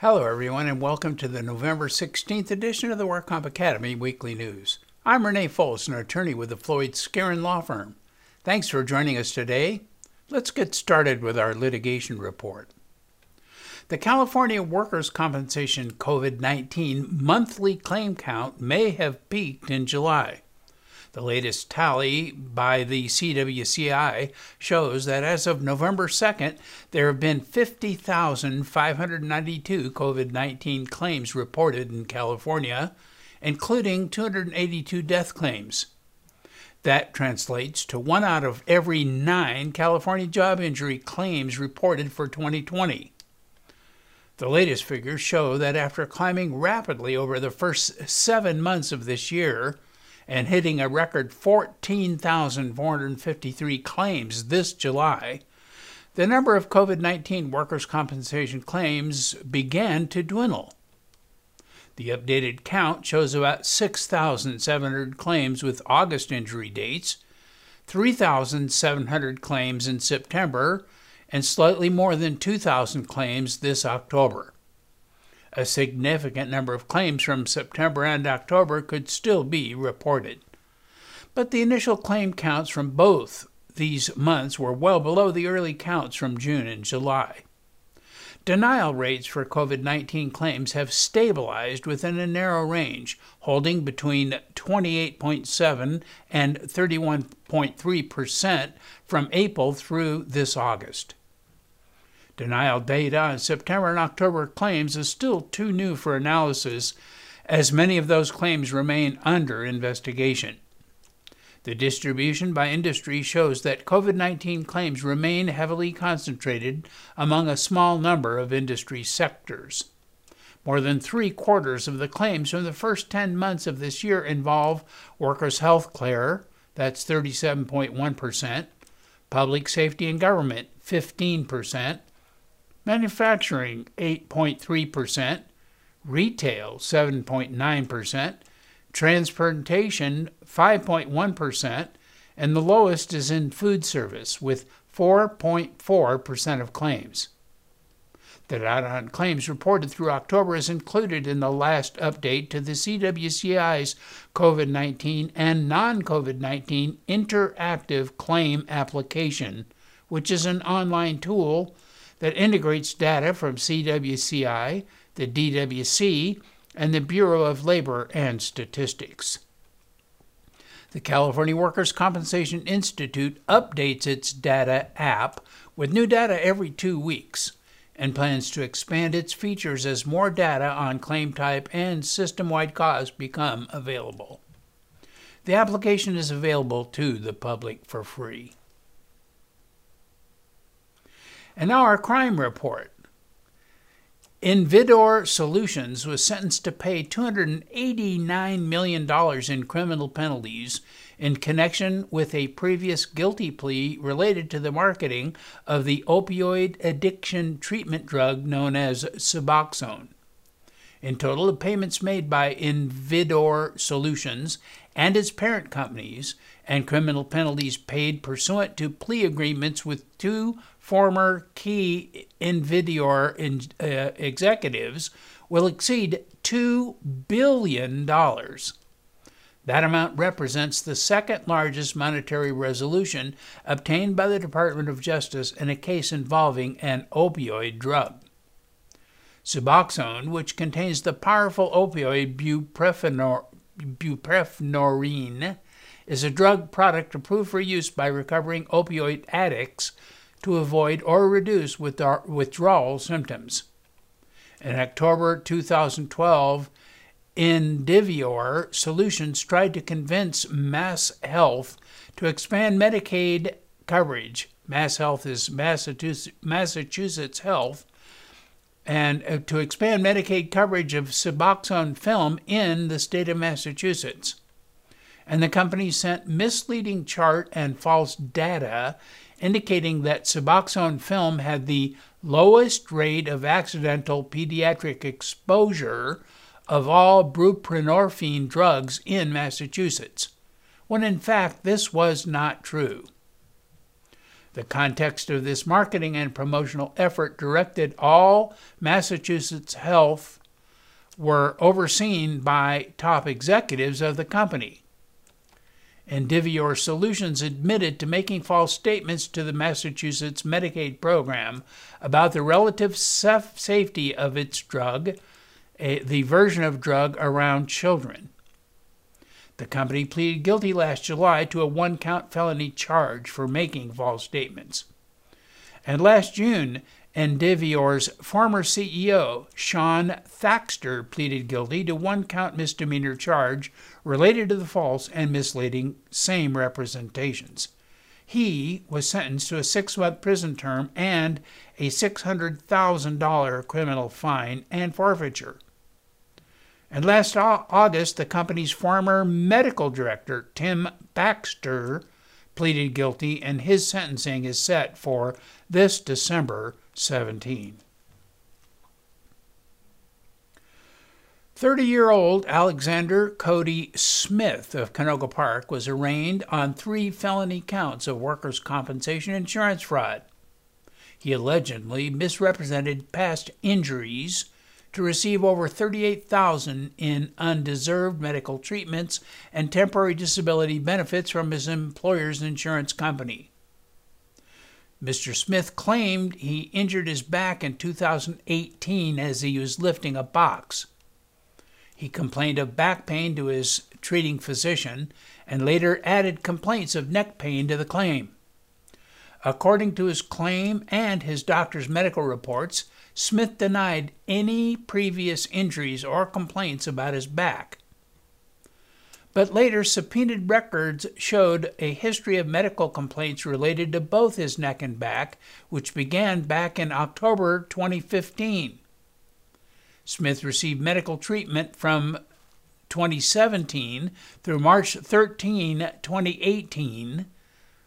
Hello, everyone, and welcome to the November 16th edition of the WorkComp Academy Weekly News. I'm Renee Foles, an attorney with the Floyd Skeren Law Firm. Thanks for joining us today. Let's get started with our litigation report. The California Workers' Compensation COVID 19 monthly claim count may have peaked in July. The latest tally by the CWCI shows that as of November 2nd, there have been 50,592 COVID 19 claims reported in California, including 282 death claims. That translates to one out of every nine California job injury claims reported for 2020. The latest figures show that after climbing rapidly over the first seven months of this year, and hitting a record 14,453 claims this July, the number of COVID 19 workers' compensation claims began to dwindle. The updated count shows about 6,700 claims with August injury dates, 3,700 claims in September, and slightly more than 2,000 claims this October. A significant number of claims from September and October could still be reported. But the initial claim counts from both these months were well below the early counts from June and July. Denial rates for COVID 19 claims have stabilized within a narrow range, holding between 28.7 and 31.3 percent from April through this August. Denial data on September and October claims is still too new for analysis, as many of those claims remain under investigation. The distribution by industry shows that COVID 19 claims remain heavily concentrated among a small number of industry sectors. More than three quarters of the claims from the first 10 months of this year involve workers' health care, that's 37.1%, public safety and government, 15%, manufacturing 8.3%, retail 7.9%, transportation 5.1%, and the lowest is in food service with 4.4% of claims. The data on claims reported through October is included in the last update to the CWCI's COVID 19 and non COVID 19 interactive claim application, which is an online tool that integrates data from CWCI, the DWC, and the Bureau of Labor and Statistics. The California Workers' Compensation Institute updates its data app with new data every two weeks and plans to expand its features as more data on claim type and system wide cause become available. The application is available to the public for free. And now our crime report. Indivior Solutions was sentenced to pay $289 million in criminal penalties in connection with a previous guilty plea related to the marketing of the opioid addiction treatment drug known as Suboxone. In total, the payments made by Indivior Solutions and its parent companies and criminal penalties paid pursuant to plea agreements with two former key Indivior in, uh, executives will exceed $2 billion. That amount represents the second largest monetary resolution obtained by the Department of Justice in a case involving an opioid drug. Suboxone, which contains the powerful opioid buprenorphine, is a drug product approved for use by recovering opioid addicts to avoid or reduce withdrawal symptoms. In October 2012, Indivior Solutions tried to convince Mass Health to expand Medicaid coverage. Mass Health is Massachusetts Health, and uh, to expand Medicaid coverage of Suboxone film in the state of Massachusetts. And the company sent misleading chart and false data indicating that Suboxone film had the lowest rate of accidental pediatric exposure of all buprenorphine drugs in Massachusetts, when in fact this was not true. The context of this marketing and promotional effort directed all Massachusetts Health were overseen by top executives of the company. Indivior Solutions admitted to making false statements to the Massachusetts Medicaid program about the relative safety of its drug, a, the version of drug around children. The company pleaded guilty last July to a one count felony charge for making false statements. And last June, Indivior's former CEO, Shaun Thaxter, pleaded guilty to one count misdemeanor charge related to the false and misleading same representations. He was sentenced to a six month prison term and a $600,000 criminal fine and forfeiture. And last August, the company's former medical director, Tim Baxter, pleaded guilty, and his sentencing is set for this December 17. 30 year old Alexander Cody Smith of Canoga Park was arraigned on three felony counts of workers' compensation insurance fraud. He allegedly misrepresented past injuries to receive over 38,000 in undeserved medical treatments and temporary disability benefits from his employer's insurance company. Mr. Smith claimed he injured his back in 2018 as he was lifting a box. He complained of back pain to his treating physician and later added complaints of neck pain to the claim. According to his claim and his doctor's medical reports, Smith denied any previous injuries or complaints about his back. But later, subpoenaed records showed a history of medical complaints related to both his neck and back, which began back in October 2015. Smith received medical treatment from 2017 through March 13, 2018,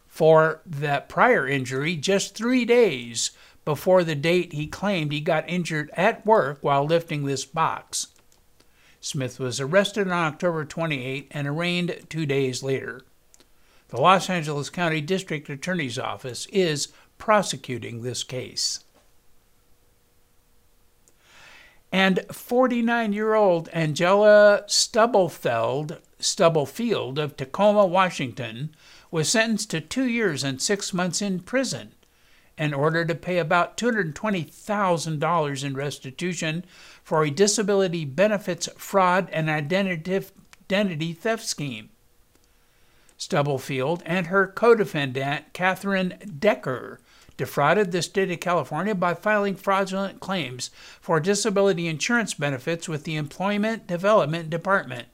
for that prior injury just three days before the date he claimed he got injured at work while lifting this box. Smith was arrested on October 28 and arraigned two days later. The Los Angeles County District Attorney's Office is prosecuting this case. And 49 year old Angela Stubblefield, Stubblefield of Tacoma, Washington, was sentenced to two years and six months in prison in order to pay about $220,000 in restitution for a disability benefits fraud and identity theft scheme. Stubblefield and her co defendant, Catherine Decker, defrauded the state of California by filing fraudulent claims for disability insurance benefits with the Employment Development Department.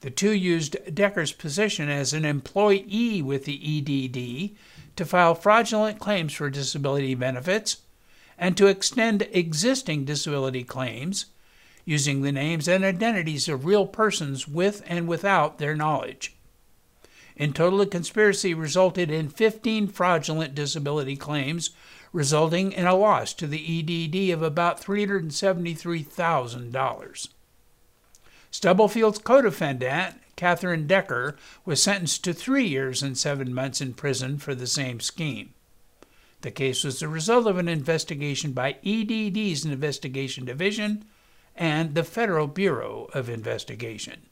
The two used Decker's position as an employee with the EDD to file fraudulent claims for disability benefits and to extend existing disability claims using the names and identities of real persons with and without their knowledge. In total, the conspiracy resulted in 15 fraudulent disability claims, resulting in a loss to the EDD of about $373,000. Stubblefield's co defendant Catherine Decker, was sentenced to three years and seven months in prison for the same scheme. The case was the result of an investigation by EDD's Investigation Division and the Federal Bureau of Investigation.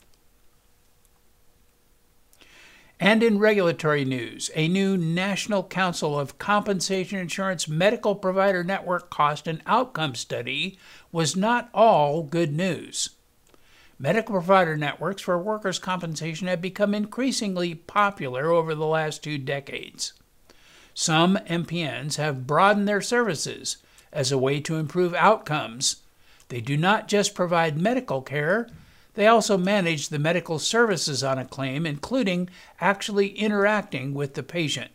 And in regulatory news, a new National Council of Compensation Insurance Medical Provider Network cost and outcome study was not all good news. Medical provider networks for workers' compensation have become increasingly popular over the last two decades. Some MPNs have broadened their services as a way to improve outcomes. They do not just provide medical care, they also manage the medical services on a claim, including actually interacting with the patient.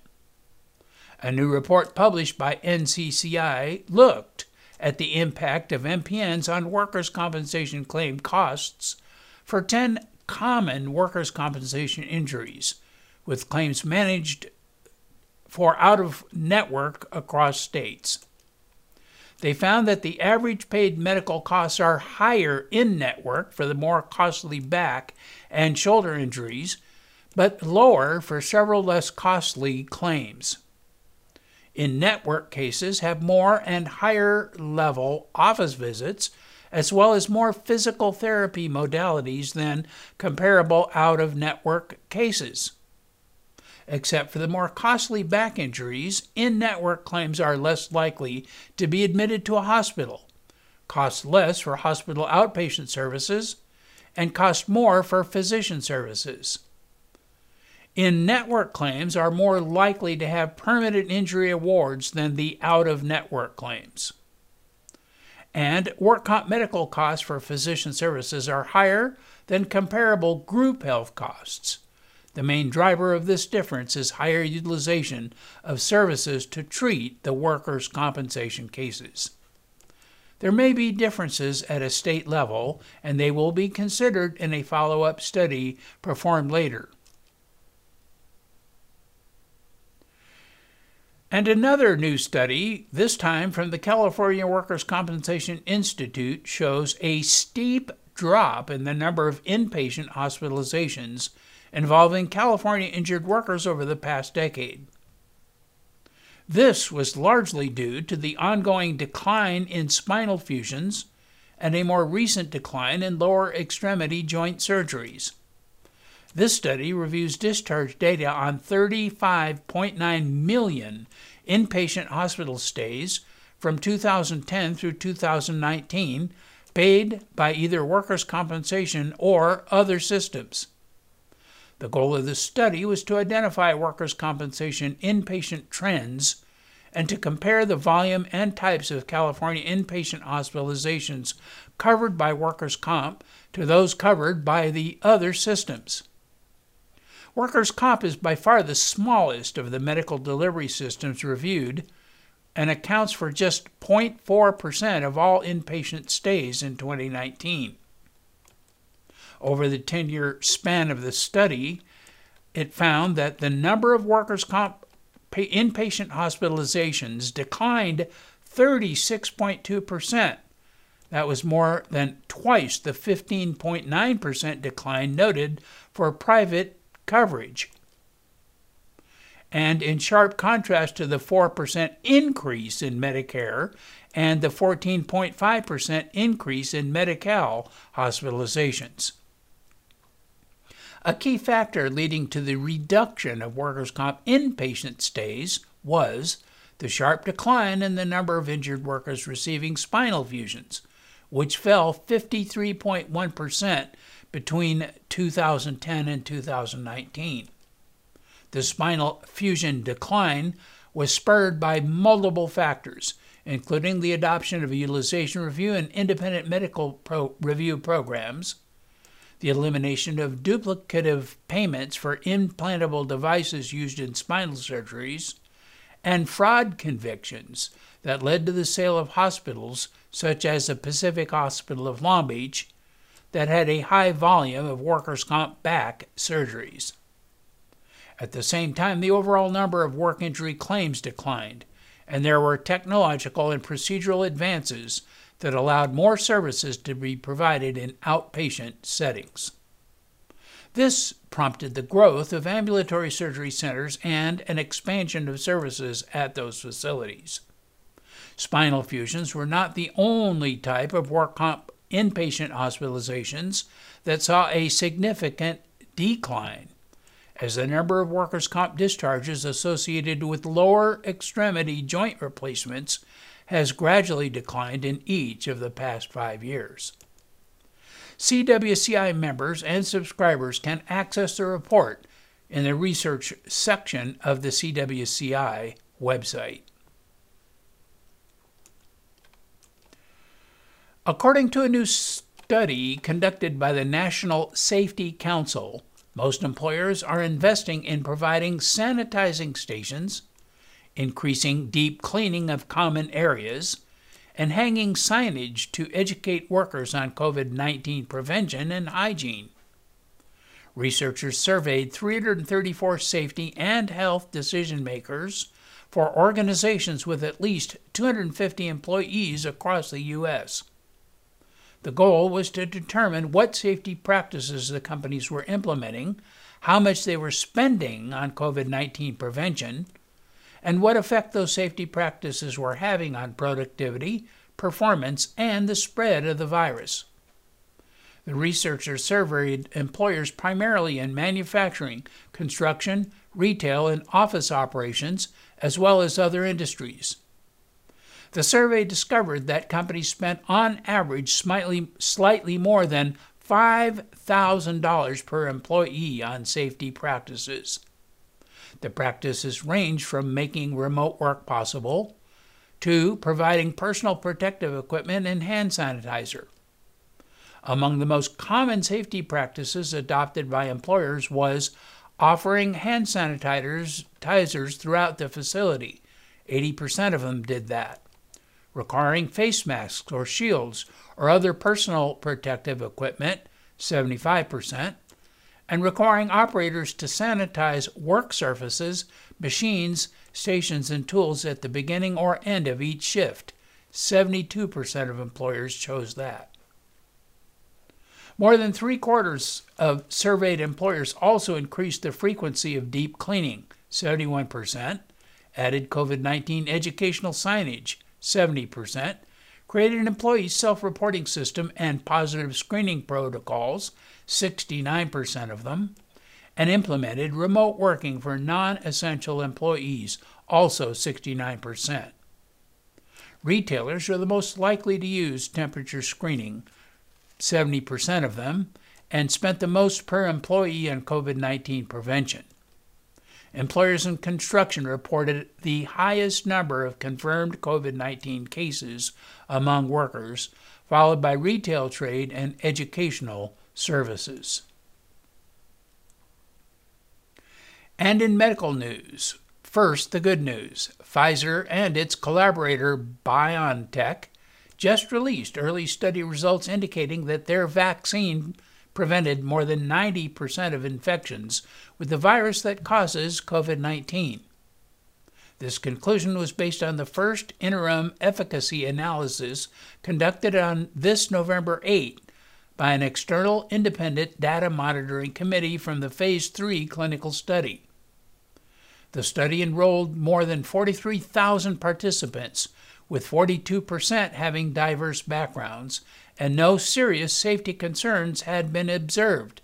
A new report published by NCCI looked at the impact of MPNs on workers' compensation claim costs for 10 common workers' compensation injuries, with claims managed for out of network across states. They found that the average paid medical costs are higher in network for the more costly back and shoulder injuries, but lower for several less costly claims. In network cases have more and higher level office visits, as well as more physical therapy modalities than comparable out of network cases. Except for the more costly back injuries, in network claims are less likely to be admitted to a hospital, cost less for hospital outpatient services, and cost more for physician services. In network claims are more likely to have permanent injury awards than the out of network claims. And work comp medical costs for physician services are higher than comparable group health costs. The main driver of this difference is higher utilization of services to treat the workers' compensation cases. There may be differences at a state level, and they will be considered in a follow up study performed later. And another new study, this time from the California Workers' Compensation Institute, shows a steep drop in the number of inpatient hospitalizations involving California injured workers over the past decade. This was largely due to the ongoing decline in spinal fusions and a more recent decline in lower extremity joint surgeries. This study reviews discharge data on 35.9 million inpatient hospital stays from 2010 through 2019 paid by either workers' compensation or other systems. The goal of the study was to identify workers' compensation inpatient trends and to compare the volume and types of California inpatient hospitalizations covered by workers' comp to those covered by the other systems. Workers' comp is by far the smallest of the medical delivery systems reviewed and accounts for just 0.4% of all inpatient stays in 2019. Over the 10 year span of the study, it found that the number of workers' comp inpatient hospitalizations declined 36.2%. That was more than twice the 15.9% decline noted for private coverage. And in sharp contrast to the 4% increase in Medicare and the 14.5% increase in Medi Cal hospitalizations. A key factor leading to the reduction of workers' comp inpatient stays was the sharp decline in the number of injured workers receiving spinal fusions, which fell 53.1% between 2010 and 2019. The spinal fusion decline was spurred by multiple factors, including the adoption of utilization review and independent medical pro- review programs the elimination of duplicative payments for implantable devices used in spinal surgeries, and fraud convictions that led to the sale of hospitals, such as the Pacific Hospital of Long Beach, that had a high volume of workers' comp back surgeries. At the same time, the overall number of work injury claims declined, and there were technological and procedural advances that allowed more services to be provided in outpatient settings. This prompted the growth of ambulatory surgery centers and an expansion of services at those facilities. Spinal fusions were not the only type of work comp inpatient hospitalizations that saw a significant decline, as the number of workers' comp discharges associated with lower extremity joint replacements has gradually declined in each of the past five years. CWCI members and subscribers can access the report in the research section of the CWCI website. According to a new study conducted by the National Safety Council, most employers are investing in providing sanitizing stations increasing deep cleaning of common areas, and hanging signage to educate workers on COVID 19 prevention and hygiene. Researchers surveyed 334 safety and health decision makers for organizations with at least 250 employees across the U.S. The goal was to determine what safety practices the companies were implementing, how much they were spending on COVID 19 prevention, and what effect those safety practices were having on productivity, performance, and the spread of the virus. The researchers surveyed employers primarily in manufacturing, construction, retail, and office operations, as well as other industries. The survey discovered that companies spent on average slightly, slightly more than $5,000 per employee on safety practices. The practices range from making remote work possible to providing personal protective equipment and hand sanitizer. Among the most common safety practices adopted by employers was offering hand sanitizers throughout the facility. 80% of them did that. Requiring face masks or shields or other personal protective equipment, 75%. And requiring operators to sanitize work surfaces, machines, stations, and tools at the beginning or end of each shift. 72% of employers chose that. More than three quarters of surveyed employers also increased the frequency of deep cleaning, 71%, added COVID 19 educational signage, 70%, created an employee self reporting system and positive screening protocols, 69% of them, and implemented remote working for non essential employees, also 69%. Retailers are the most likely to use temperature screening, 70% of them, and spent the most per employee on COVID 19 prevention. Employers in construction reported the highest number of confirmed COVID 19 cases among workers, followed by retail trade and educational services. And in medical news, first the good news Pfizer and its collaborator BioNTech just released early study results indicating that their vaccine prevented more than 90% of infections with the virus that causes COVID 19. This conclusion was based on the first interim efficacy analysis conducted on this November 8 by an external independent data monitoring committee from the Phase 3 clinical study. The study enrolled more than 43,000 participants with 42% having diverse backgrounds, and no serious safety concerns had been observed.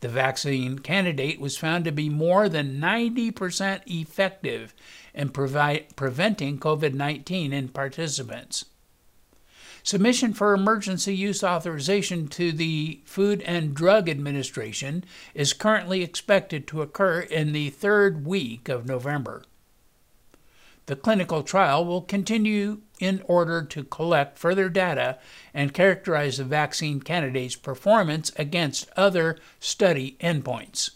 The vaccine candidate was found to be more than 90% effective in preventing COVID 19 in participants. Submission for emergency use authorization to the Food and Drug Administration is currently expected to occur in the third week of November. The clinical trial will continue in order to collect further data and characterize the vaccine candidate's performance against other study endpoints.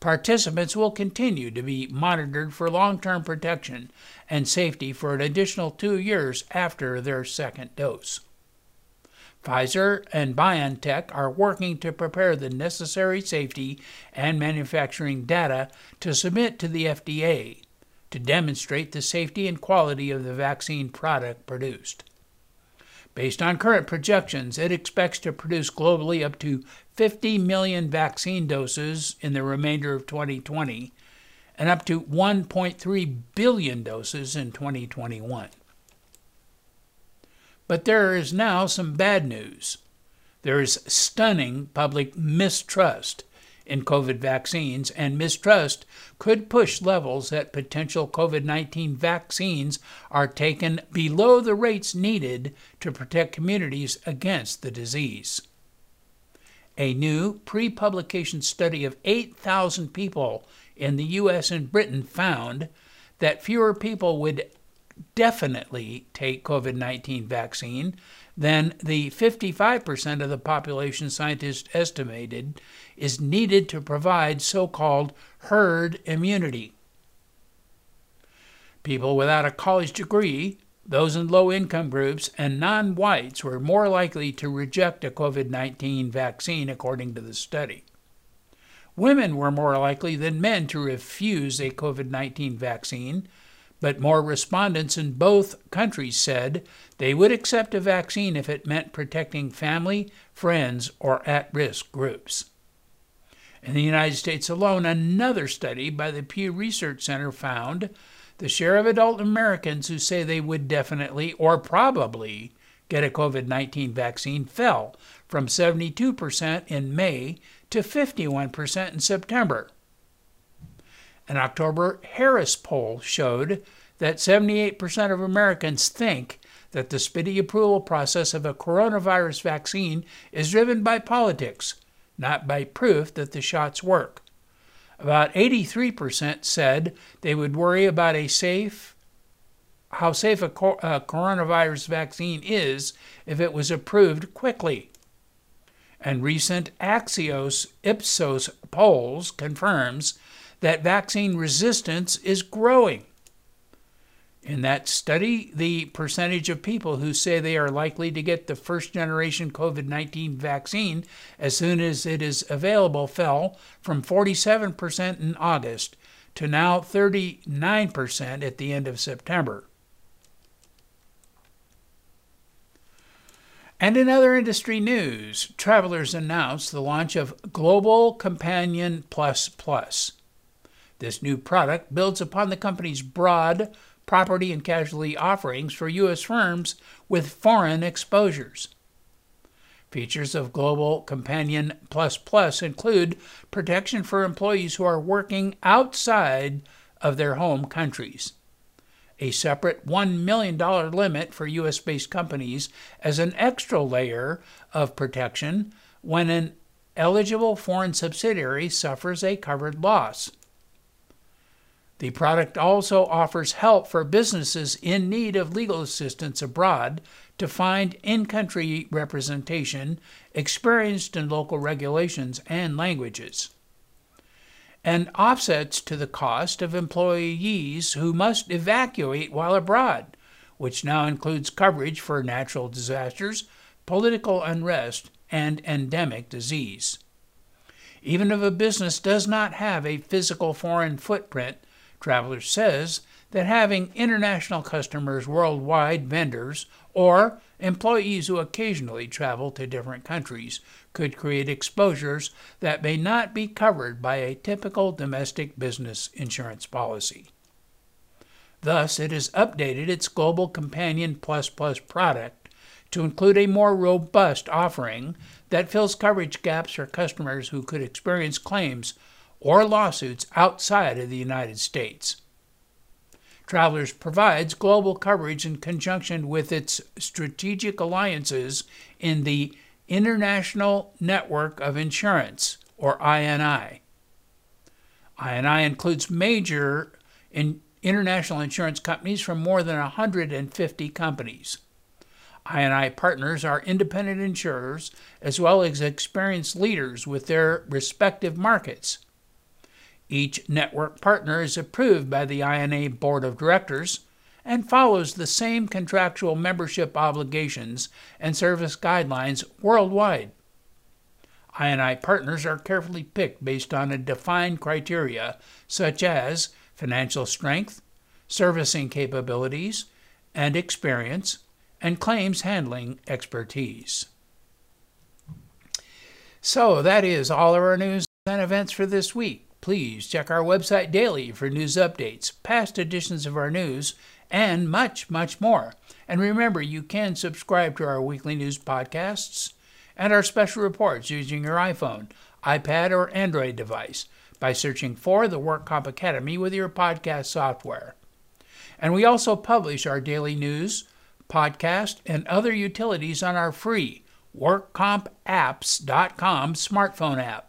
Participants will continue to be monitored for long term protection and safety for an additional two years after their second dose. Pfizer and BioNTech are working to prepare the necessary safety and manufacturing data to submit to the FDA to demonstrate the safety and quality of the vaccine product produced. Based on current projections, it expects to produce globally up to 50 million vaccine doses in the remainder of 2020 and up to 1.3 billion doses in 2021. But there is now some bad news. There is stunning public mistrust in COVID vaccines, and mistrust could push levels that potential COVID 19 vaccines are taken below the rates needed to protect communities against the disease. A new pre publication study of 8,000 people in the U.S. and Britain found that fewer people would definitely take COVID 19 vaccine than the 55% of the population scientists estimated is needed to provide so called herd immunity. People without a college degree, those in low income groups, and non whites were more likely to reject a COVID 19 vaccine, according to the study. Women were more likely than men to refuse a COVID 19 vaccine, but more respondents in both countries said they would accept a vaccine if it meant protecting family, friends, or at risk groups. In the United States alone, another study by the Pew Research Center found the share of adult Americans who say they would definitely or probably get a COVID 19 vaccine fell from 72% in May to 51% in September. An October Harris poll showed that 78% of Americans think that the speedy approval process of a coronavirus vaccine is driven by politics, not by proof that the shots work. About 83% said they would worry about a safe how safe a, a coronavirus vaccine is if it was approved quickly. And recent Axios Ipsos polls confirms that vaccine resistance is growing. In that study, the percentage of people who say they are likely to get the first generation COVID 19 vaccine as soon as it is available fell from 47% in August to now 39% at the end of September. And in other industry news, travelers announced the launch of Global Companion Plus Plus. This new product builds upon the company's broad property and casualty offerings for U.S. firms with foreign exposures. Features of Global Companion Plus Plus include protection for employees who are working outside of their home countries, a separate $1 million limit for U.S. based companies as an extra layer of protection when an eligible foreign subsidiary suffers a covered loss. The product also offers help for businesses in need of legal assistance abroad to find in country representation experienced in local regulations and languages, and offsets to the cost of employees who must evacuate while abroad, which now includes coverage for natural disasters, political unrest, and endemic disease. Even if a business does not have a physical foreign footprint, Traveler says that having international customers worldwide, vendors, or employees who occasionally travel to different countries could create exposures that may not be covered by a typical domestic business insurance policy. Thus, it has updated its Global Companion Plus Plus product to include a more robust offering that fills coverage gaps for customers who could experience claims or lawsuits outside of the United States. Travelers provides global coverage in conjunction with its strategic alliances in the International Network of Insurance, or INI. INI includes major in international insurance companies from more than 150 companies. INI partners are independent insurers as well as experienced leaders with their respective markets. Each network partner is approved by the INA Board of Directors and follows the same contractual membership obligations and service guidelines worldwide. INI partners are carefully picked based on a defined criteria such as financial strength, servicing capabilities and experience, and claims handling expertise. So that is all of our news and events for this week. Please check our website daily for news updates, past editions of our news, and much, much more. And remember, you can subscribe to our weekly news podcasts and our special reports using your iPhone, iPad, or Android device by searching for the WorkComp Academy with your podcast software. And we also publish our daily news, podcast, and other utilities on our free WorkCompApps.com smartphone app.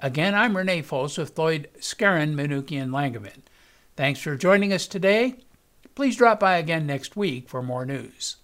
Again, I'm Renee Fols with Floyd Skeren, Manukian Langevin. Thanks for joining us today. Please drop by again next week for more news.